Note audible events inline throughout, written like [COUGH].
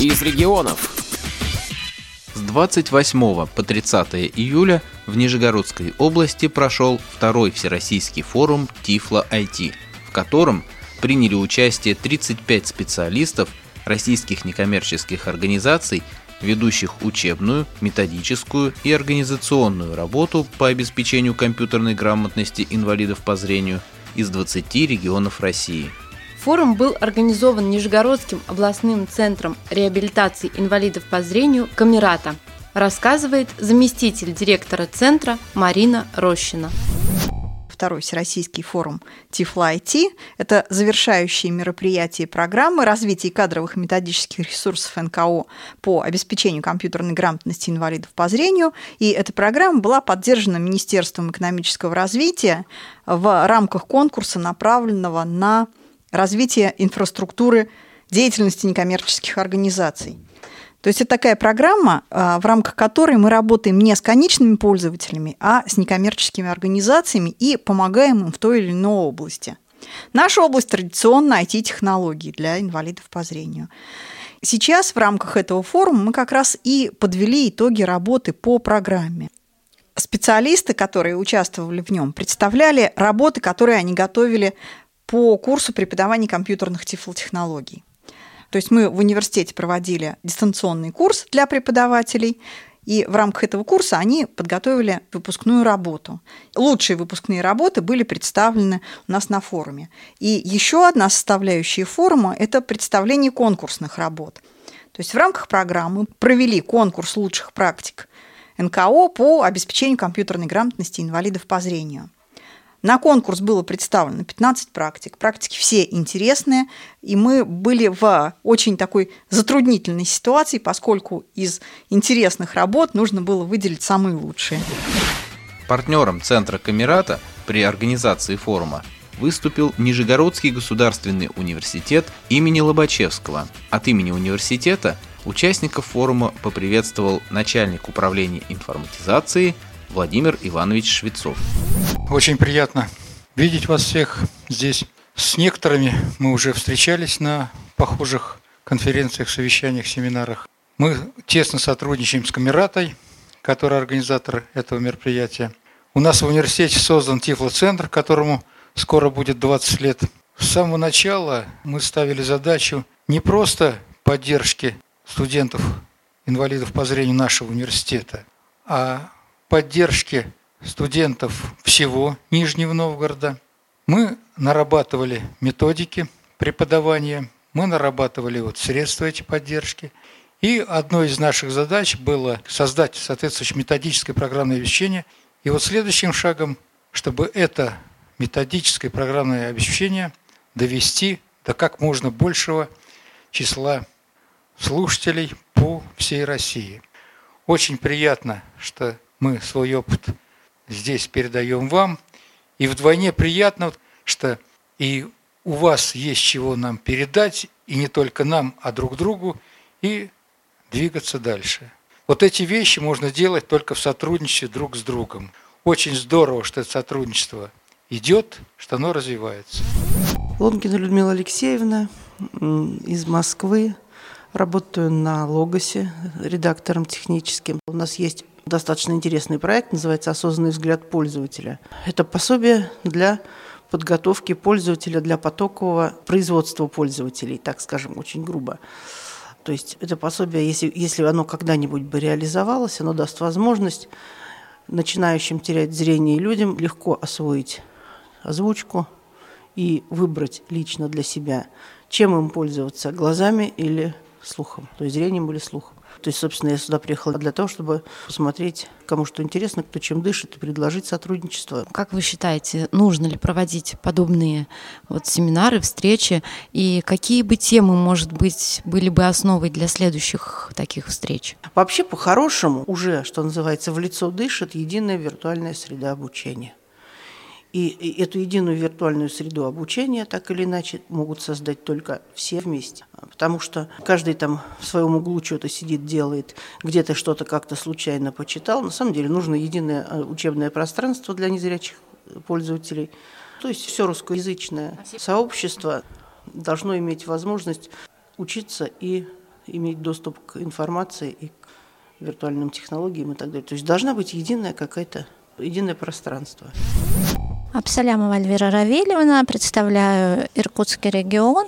из регионов. С 28 по 30 июля в Нижегородской области прошел второй всероссийский форум Тифло IT, в котором приняли участие 35 специалистов российских некоммерческих организаций, ведущих учебную, методическую и организационную работу по обеспечению компьютерной грамотности инвалидов по зрению из 20 регионов России. Форум был организован Нижегородским областным центром реабилитации инвалидов по зрению Камерата, рассказывает заместитель директора центра Марина Рощина второй Всероссийский форум Тифла IT. Это завершающие мероприятия программы развития кадровых методических ресурсов НКО по обеспечению компьютерной грамотности инвалидов по зрению. И эта программа была поддержана Министерством экономического развития в рамках конкурса, направленного на развитие инфраструктуры деятельности некоммерческих организаций. То есть это такая программа, а, в рамках которой мы работаем не с конечными пользователями, а с некоммерческими организациями и помогаем им в той или иной области. Наша область традиционно IT-технологии для инвалидов по зрению. Сейчас в рамках этого форума мы как раз и подвели итоги работы по программе. Специалисты, которые участвовали в нем, представляли работы, которые они готовили по курсу преподавания компьютерных тифлотехнологий. То есть мы в университете проводили дистанционный курс для преподавателей, и в рамках этого курса они подготовили выпускную работу. Лучшие выпускные работы были представлены у нас на форуме. И еще одна составляющая форума – это представление конкурсных работ. То есть в рамках программы провели конкурс лучших практик НКО по обеспечению компьютерной грамотности инвалидов по зрению. На конкурс было представлено 15 практик. Практики все интересные, и мы были в очень такой затруднительной ситуации, поскольку из интересных работ нужно было выделить самые лучшие. Партнером Центра Камерата при организации форума выступил Нижегородский государственный университет имени Лобачевского. От имени университета участников форума поприветствовал начальник управления информатизации Владимир Иванович Швецов. Очень приятно видеть вас всех здесь. С некоторыми мы уже встречались на похожих конференциях, совещаниях, семинарах. Мы тесно сотрудничаем с Камератой, который организатор этого мероприятия. У нас в университете создан Тифло-центр, которому скоро будет 20 лет. С самого начала мы ставили задачу не просто поддержки студентов, инвалидов по зрению нашего университета, а поддержки студентов всего Нижнего Новгорода. Мы нарабатывали методики преподавания, мы нарабатывали вот средства эти поддержки. И одной из наших задач было создать соответствующее методическое программное обеспечение. И вот следующим шагом, чтобы это методическое программное обеспечение довести до как можно большего числа слушателей по всей России. Очень приятно, что мы свой опыт здесь передаем вам. И вдвойне приятно, что и у вас есть чего нам передать, и не только нам, а друг другу, и двигаться дальше. Вот эти вещи можно делать только в сотрудничестве друг с другом. Очень здорово, что это сотрудничество идет, что оно развивается. Лонгина Людмила Алексеевна из Москвы. Работаю на Логосе редактором техническим. У нас есть достаточно интересный проект, называется «Осознанный взгляд пользователя». Это пособие для подготовки пользователя для потокового производства пользователей, так скажем, очень грубо. То есть это пособие, если, если оно когда-нибудь бы реализовалось, оно даст возможность начинающим терять зрение людям легко освоить озвучку и выбрать лично для себя, чем им пользоваться, глазами или слухом, то есть зрением или слухом. То есть, собственно, я сюда приехала для того, чтобы посмотреть, кому что интересно, кто чем дышит, и предложить сотрудничество. Как вы считаете, нужно ли проводить подобные вот семинары, встречи, и какие бы темы, может быть, были бы основой для следующих таких встреч? Вообще, по-хорошему, уже, что называется, в лицо дышит единая виртуальная среда обучения. И эту единую виртуальную среду обучения так или иначе могут создать только все вместе. Потому что каждый там в своем углу что-то сидит, делает, где-то что-то как-то случайно почитал. На самом деле нужно единое а, учебное пространство для незрячих пользователей. То есть все русскоязычное сообщество должно иметь возможность учиться и иметь доступ к информации и к виртуальным технологиям и так далее. То есть должна быть единая какая-то, единое пространство. Абсалямова Альвира Равильевна, представляю Иркутский регион,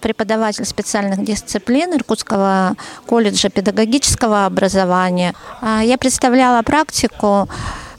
преподаватель специальных дисциплин Иркутского колледжа педагогического образования. А, я представляла практику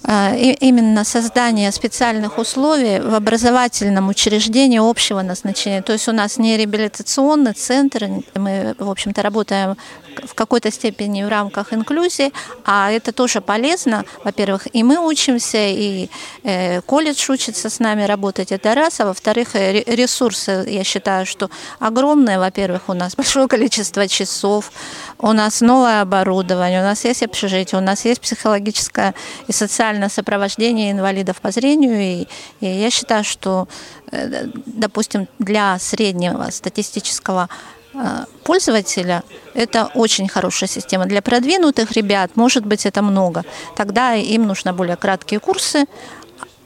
а, именно создание специальных условий в образовательном учреждении общего назначения. То есть у нас не реабилитационный центр, мы, в общем-то, работаем в какой-то степени в рамках инклюзии, а это тоже полезно. Во-первых, и мы учимся, и э, колледж учится с нами работать, это раз. А во-вторых, э, ресурсы, я считаю, что огромные. Во-первых, у нас [LAUGHS] большое количество часов, у нас новое оборудование, у нас есть общежитие, у нас есть психологическое и социальное сопровождение инвалидов по зрению. И, и я считаю, что, э, допустим, для среднего статистического пользователя это очень хорошая система. Для продвинутых ребят, может быть, это много. Тогда им нужны более краткие курсы.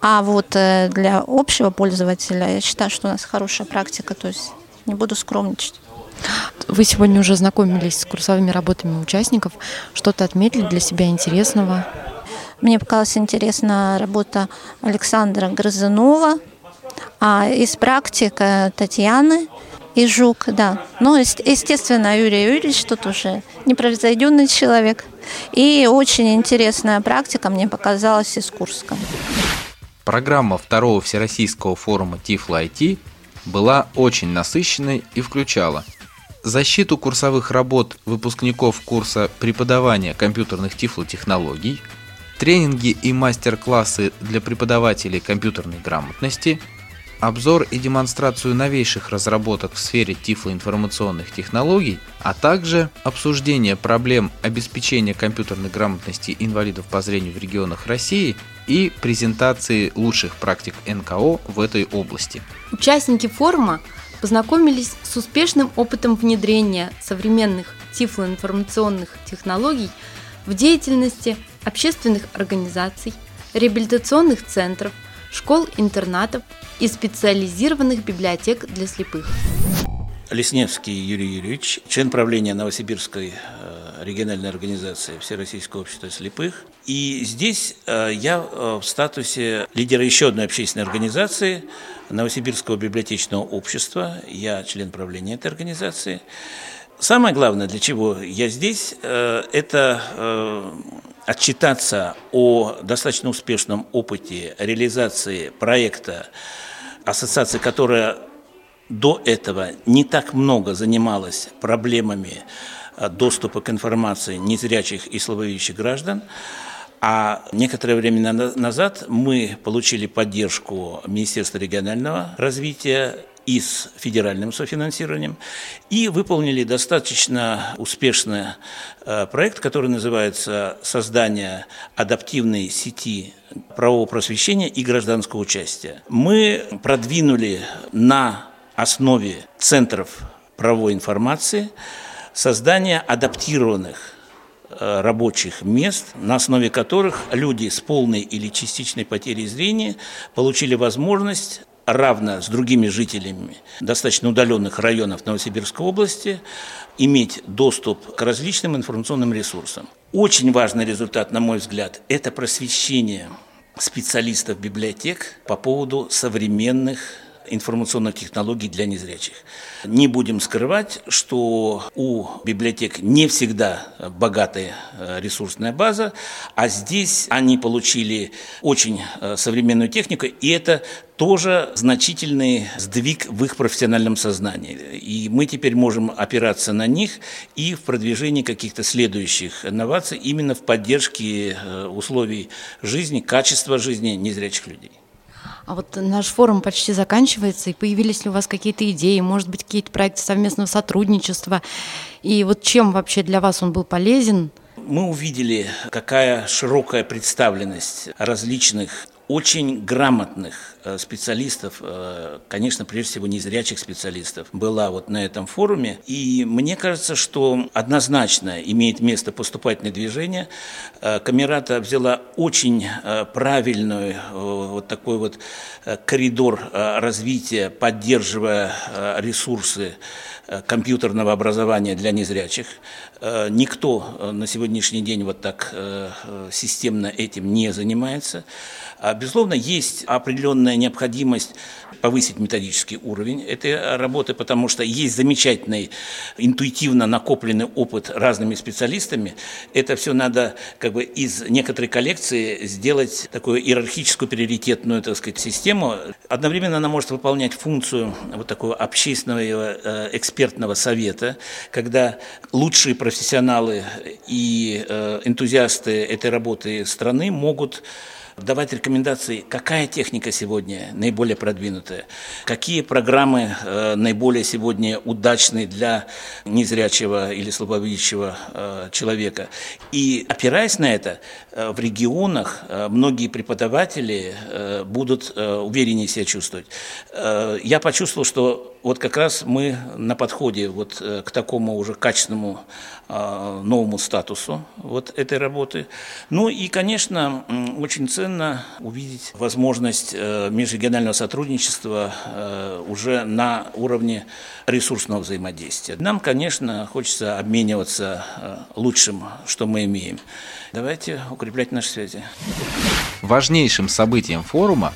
А вот э, для общего пользователя я считаю, что у нас хорошая практика, то есть не буду скромничать. Вы сегодня уже знакомились с курсовыми работами участников. Что-то отметили для себя интересного? Мне показалась интересна работа Александра Грызунова, а из практик Татьяны и жук, да. Ну, естественно, Юрий Юрьевич тут уже непревзойденный человек. И очень интересная практика мне показалась из Курска. Программа второго Всероссийского форума Тифло IT была очень насыщенной и включала защиту курсовых работ выпускников курса преподавания компьютерных тифлотехнологий, тренинги и мастер-классы для преподавателей компьютерной грамотности – обзор и демонстрацию новейших разработок в сфере тифлоинформационных технологий, а также обсуждение проблем обеспечения компьютерной грамотности инвалидов по зрению в регионах России и презентации лучших практик НКО в этой области. Участники форума познакомились с успешным опытом внедрения современных тифлоинформационных технологий в деятельности общественных организаций, реабилитационных центров, школ-интернатов и специализированных библиотек для слепых. Лесневский Юрий Юрьевич, член правления Новосибирской э, региональной организации Всероссийского общества слепых. И здесь э, я э, в статусе лидера еще одной общественной организации Новосибирского библиотечного общества. Я член правления этой организации. Самое главное, для чего я здесь, это отчитаться о достаточно успешном опыте реализации проекта ассоциации, которая до этого не так много занималась проблемами э, доступа к информации незрячих и слабовидящих граждан, а некоторое время назад мы получили поддержку Министерства регионального развития и с федеральным софинансированием, и выполнили достаточно успешный э, проект, который называется «Создание адаптивной сети правового просвещения и гражданского участия». Мы продвинули на основе центров правовой информации создание адаптированных э, рабочих мест, на основе которых люди с полной или частичной потерей зрения получили возможность равно с другими жителями достаточно удаленных районов Новосибирской области иметь доступ к различным информационным ресурсам. Очень важный результат, на мой взгляд, это просвещение специалистов библиотек по поводу современных информационных технологий для незрячих. Не будем скрывать, что у библиотек не всегда богатая э, ресурсная база, а здесь они получили очень э, современную технику, и это тоже значительный сдвиг в их профессиональном сознании. И мы теперь можем опираться на них и в продвижении каких-то следующих инноваций именно в поддержке э, условий жизни, качества жизни незрячих людей. А вот наш форум почти заканчивается, и появились ли у вас какие-то идеи, может быть, какие-то проекты совместного сотрудничества? И вот чем вообще для вас он был полезен? Мы увидели, какая широкая представленность различных очень грамотных э, специалистов, э, конечно, прежде всего незрячих специалистов, была вот на этом форуме. И мне кажется, что однозначно имеет место поступательное движение. Э, Камерата взяла очень правильную вот такой вот коридор развития, поддерживая ресурсы компьютерного образования для незрячих. Никто на сегодняшний день вот так системно этим не занимается. А, безусловно, есть определенная необходимость повысить методический уровень этой работы, потому что есть замечательный интуитивно накопленный опыт разными специалистами. Это все надо как бы из некоторой коллекции сделать такую иерархическую приоритетную, так сказать, систему. Одновременно она может выполнять функцию вот такого общественного э, экспертного совета, когда лучшие профессионалы и э, энтузиасты этой работы страны могут давать рекомендации, какая техника сегодня наиболее продвинутая, какие программы э, наиболее сегодня удачны для незрячего или слабовидящего э, человека. И опираясь на это, э, в регионах многие преподаватели будут увереннее себя чувствовать. Я почувствовал, что вот как раз мы на подходе вот к такому уже качественному новому статусу вот этой работы. Ну и, конечно, очень ценно ценно увидеть возможность э, межрегионального сотрудничества э, уже на уровне ресурсного взаимодействия. Нам, конечно, хочется обмениваться э, лучшим, что мы имеем. Давайте укреплять наши связи. Важнейшим событием форума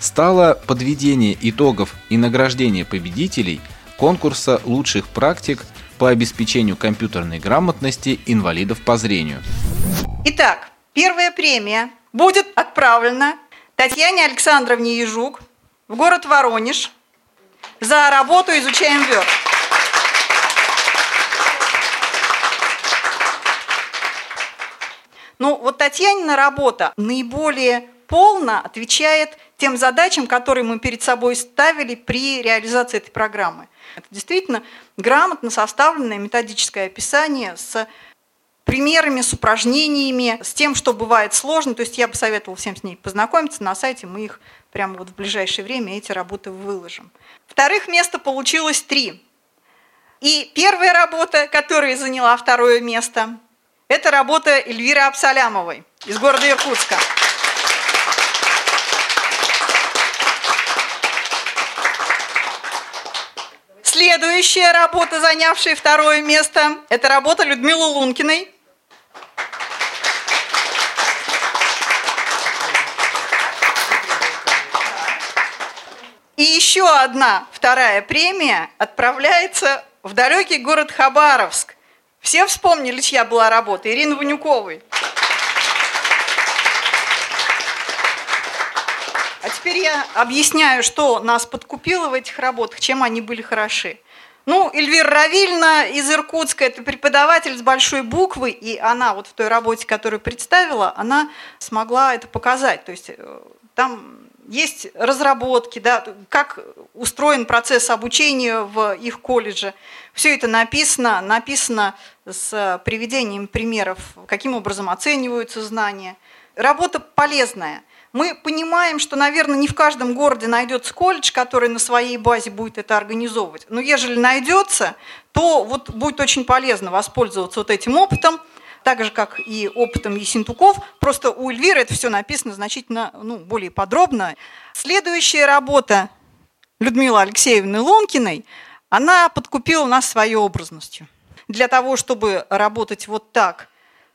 стало подведение итогов и награждение победителей конкурса лучших практик по обеспечению компьютерной грамотности инвалидов по зрению. Итак, первая премия будет отправлена Татьяне Александровне Ежук в город Воронеж за работу «Изучаем Word». Ну, вот Татьянина работа наиболее полно отвечает тем задачам, которые мы перед собой ставили при реализации этой программы. Это действительно грамотно составленное методическое описание с примерами, с упражнениями, с тем, что бывает сложно. То есть я бы советовала всем с ней познакомиться. На сайте мы их прямо вот в ближайшее время, эти работы выложим. Вторых место получилось три. И первая работа, которая заняла второе место, это работа Эльвиры Абсалямовой из города Иркутска. Следующая работа, занявшая второе место, это работа Людмилы Лункиной. И еще одна вторая премия отправляется в далекий город Хабаровск. Все вспомнили, чья была работа? Ирины Ванюковой. Теперь я объясняю, что нас подкупило в этих работах, чем они были хороши. Ну, Эльвира Равильна из Иркутска, это преподаватель с большой буквы, и она вот в той работе, которую представила, она смогла это показать. То есть э, там есть разработки, да, как устроен процесс обучения в их колледже. Все это написано, написано с приведением примеров, каким образом оцениваются знания. Работа полезная – мы понимаем, что, наверное, не в каждом городе найдется колледж, который на своей базе будет это организовывать. Но ежели найдется, то вот будет очень полезно воспользоваться вот этим опытом, так же, как и опытом Есентуков. Просто у Эльвиры это все написано значительно ну, более подробно. Следующая работа Людмилы Алексеевны Лонкиной, она подкупила нас своей образностью. Для того, чтобы работать вот так,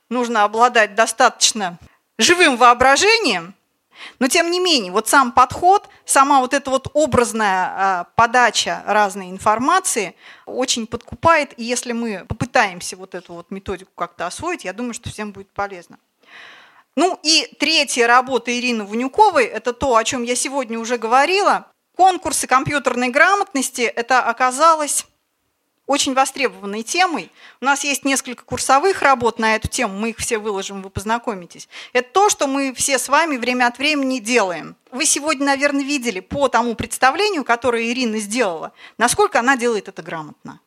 нужно обладать достаточно живым воображением, но тем не менее, вот сам подход, сама вот эта вот образная а, подача разной информации очень подкупает. И если мы попытаемся вот эту вот методику как-то освоить, я думаю, что всем будет полезно. Ну и третья работа Ирины Ванюковой, это то, о чем я сегодня уже говорила. Конкурсы компьютерной грамотности, это оказалось очень востребованной темой. У нас есть несколько курсовых работ на эту тему, мы их все выложим, вы познакомитесь. Это то, что мы все с вами время от времени делаем. Вы сегодня, наверное, видели по тому представлению, которое Ирина сделала, насколько она делает это грамотно.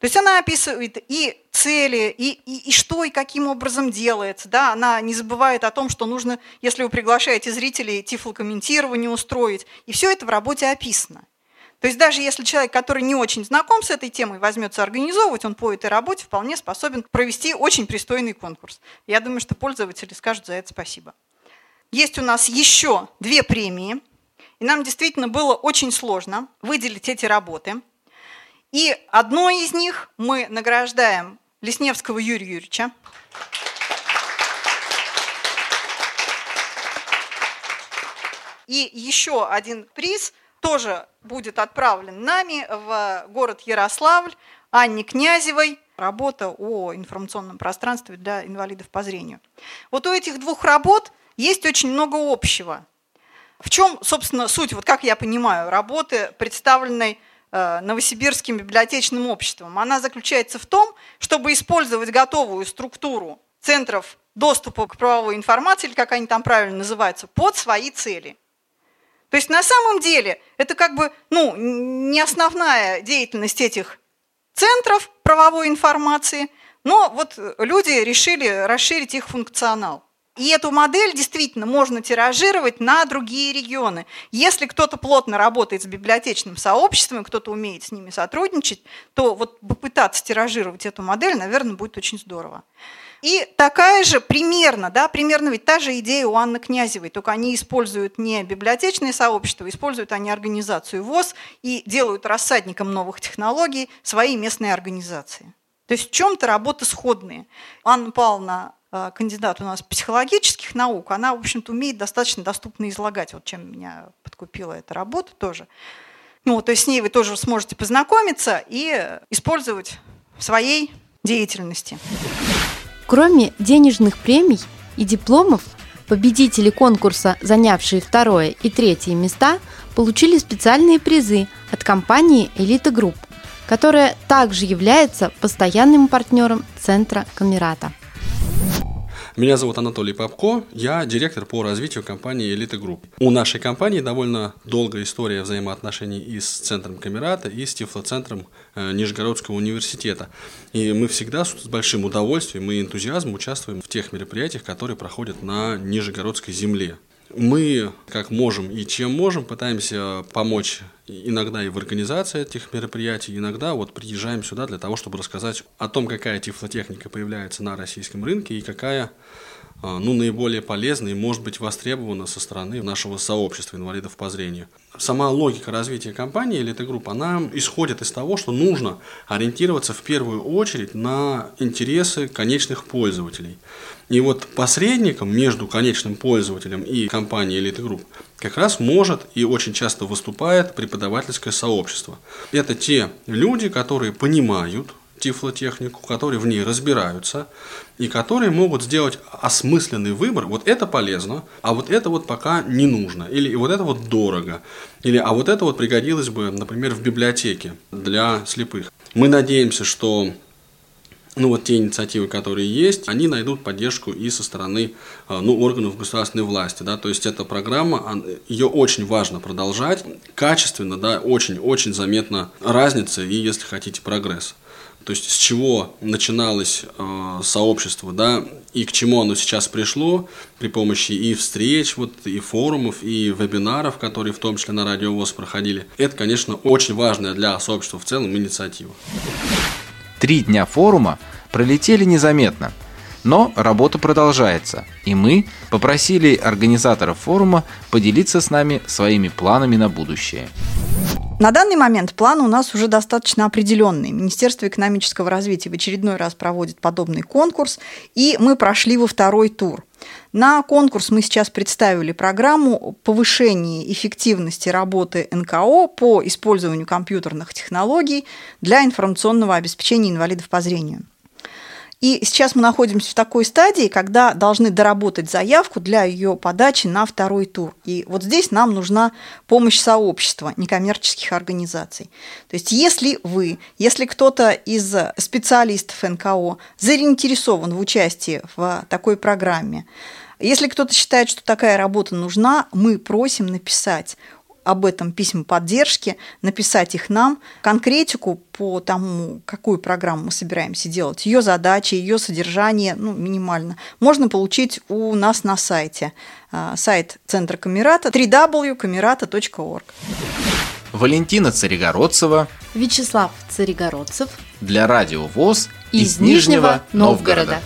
То есть она описывает и цели, и, и, и что и каким образом делается. Да? Она не забывает о том, что нужно, если вы приглашаете зрителей, тифлокомментирование устроить. И все это в работе описано. То есть даже если человек, который не очень знаком с этой темой, возьмется организовывать, он по этой работе вполне способен провести очень пристойный конкурс. Я думаю, что пользователи скажут за это спасибо. Есть у нас еще две премии, и нам действительно было очень сложно выделить эти работы. И одной из них мы награждаем Лесневского Юрия Юрьевича. И еще один приз тоже будет отправлен нами в город Ярославль Анне Князевой. Работа о информационном пространстве для инвалидов по зрению. Вот у этих двух работ есть очень много общего. В чем, собственно, суть, вот как я понимаю, работы, представленной э, Новосибирским библиотечным обществом? Она заключается в том, чтобы использовать готовую структуру центров доступа к правовой информации, или как они там правильно называются, под свои цели – то есть на самом деле это как бы ну, не основная деятельность этих центров правовой информации, но вот люди решили расширить их функционал. И эту модель действительно можно тиражировать на другие регионы. Если кто-то плотно работает с библиотечным сообществом, кто-то умеет с ними сотрудничать, то вот попытаться тиражировать эту модель, наверное, будет очень здорово. И такая же примерно, да, примерно ведь та же идея у Анны Князевой, только они используют не библиотечное сообщество, используют они организацию ВОЗ и делают рассадником новых технологий свои местные организации. То есть в чем-то работы сходные. Анна Павловна, э, кандидат у нас психологических наук, она, в общем-то, умеет достаточно доступно излагать, вот чем меня подкупила эта работа тоже. Ну, то есть с ней вы тоже сможете познакомиться и использовать в своей деятельности. Кроме денежных премий и дипломов, победители конкурса, занявшие второе и третье места, получили специальные призы от компании «Элита Групп», которая также является постоянным партнером Центра Камерата. Меня зовут Анатолий Попко, я директор по развитию компании «Элита Групп». У нашей компании довольно долгая история взаимоотношений и с Центром Камерата, и с Тифлоцентром э, Нижегородского университета. И мы всегда с большим удовольствием и энтузиазмом участвуем в тех мероприятиях, которые проходят на Нижегородской земле. Мы, как можем и чем можем, пытаемся помочь иногда и в организации этих мероприятий, иногда вот приезжаем сюда для того, чтобы рассказать о том, какая тифлотехника появляется на российском рынке и какая ну, наиболее полезна и может быть востребована со стороны нашего сообщества инвалидов по зрению. Сама логика развития компании или этой группы, она исходит из того, что нужно ориентироваться в первую очередь на интересы конечных пользователей. И вот посредником между конечным пользователем и компанией Elite Group как раз может и очень часто выступает преподавательское сообщество. Это те люди, которые понимают тифлотехнику, которые в ней разбираются и которые могут сделать осмысленный выбор. Вот это полезно, а вот это вот пока не нужно. Или вот это вот дорого. Или а вот это вот пригодилось бы, например, в библиотеке для слепых. Мы надеемся, что ну вот те инициативы, которые есть, они найдут поддержку и со стороны а, ну, органов государственной власти. Да? То есть эта программа, ее очень важно продолжать, качественно, да, очень-очень заметна разница и, если хотите, прогресс. То есть с чего начиналось э, сообщество, да, и к чему оно сейчас пришло при помощи и встреч, вот, и форумов, и вебинаров, которые в том числе на Радио ВОЗ проходили. Это, конечно, очень важная для сообщества в целом инициатива. Три дня форума пролетели незаметно, но работа продолжается, и мы попросили организаторов форума поделиться с нами своими планами на будущее. На данный момент план у нас уже достаточно определенный. Министерство экономического развития в очередной раз проводит подобный конкурс, и мы прошли во второй тур. На конкурс мы сейчас представили программу повышения эффективности работы НКО по использованию компьютерных технологий для информационного обеспечения инвалидов по зрению. И сейчас мы находимся в такой стадии, когда должны доработать заявку для ее подачи на второй тур. И вот здесь нам нужна помощь сообщества, некоммерческих организаций. То есть если вы, если кто-то из специалистов НКО заинтересован в участии в такой программе, если кто-то считает, что такая работа нужна, мы просим написать об этом письма поддержки, написать их нам, конкретику по тому, какую программу мы собираемся делать, ее задачи, ее содержание, ну, минимально, можно получить у нас на сайте. А, сайт Центра Камерата www.камерата.орг. Валентина Царегородцева, Вячеслав Царегородцев для Радио ВОЗ из, из Нижнего Новгорода. Новгорода.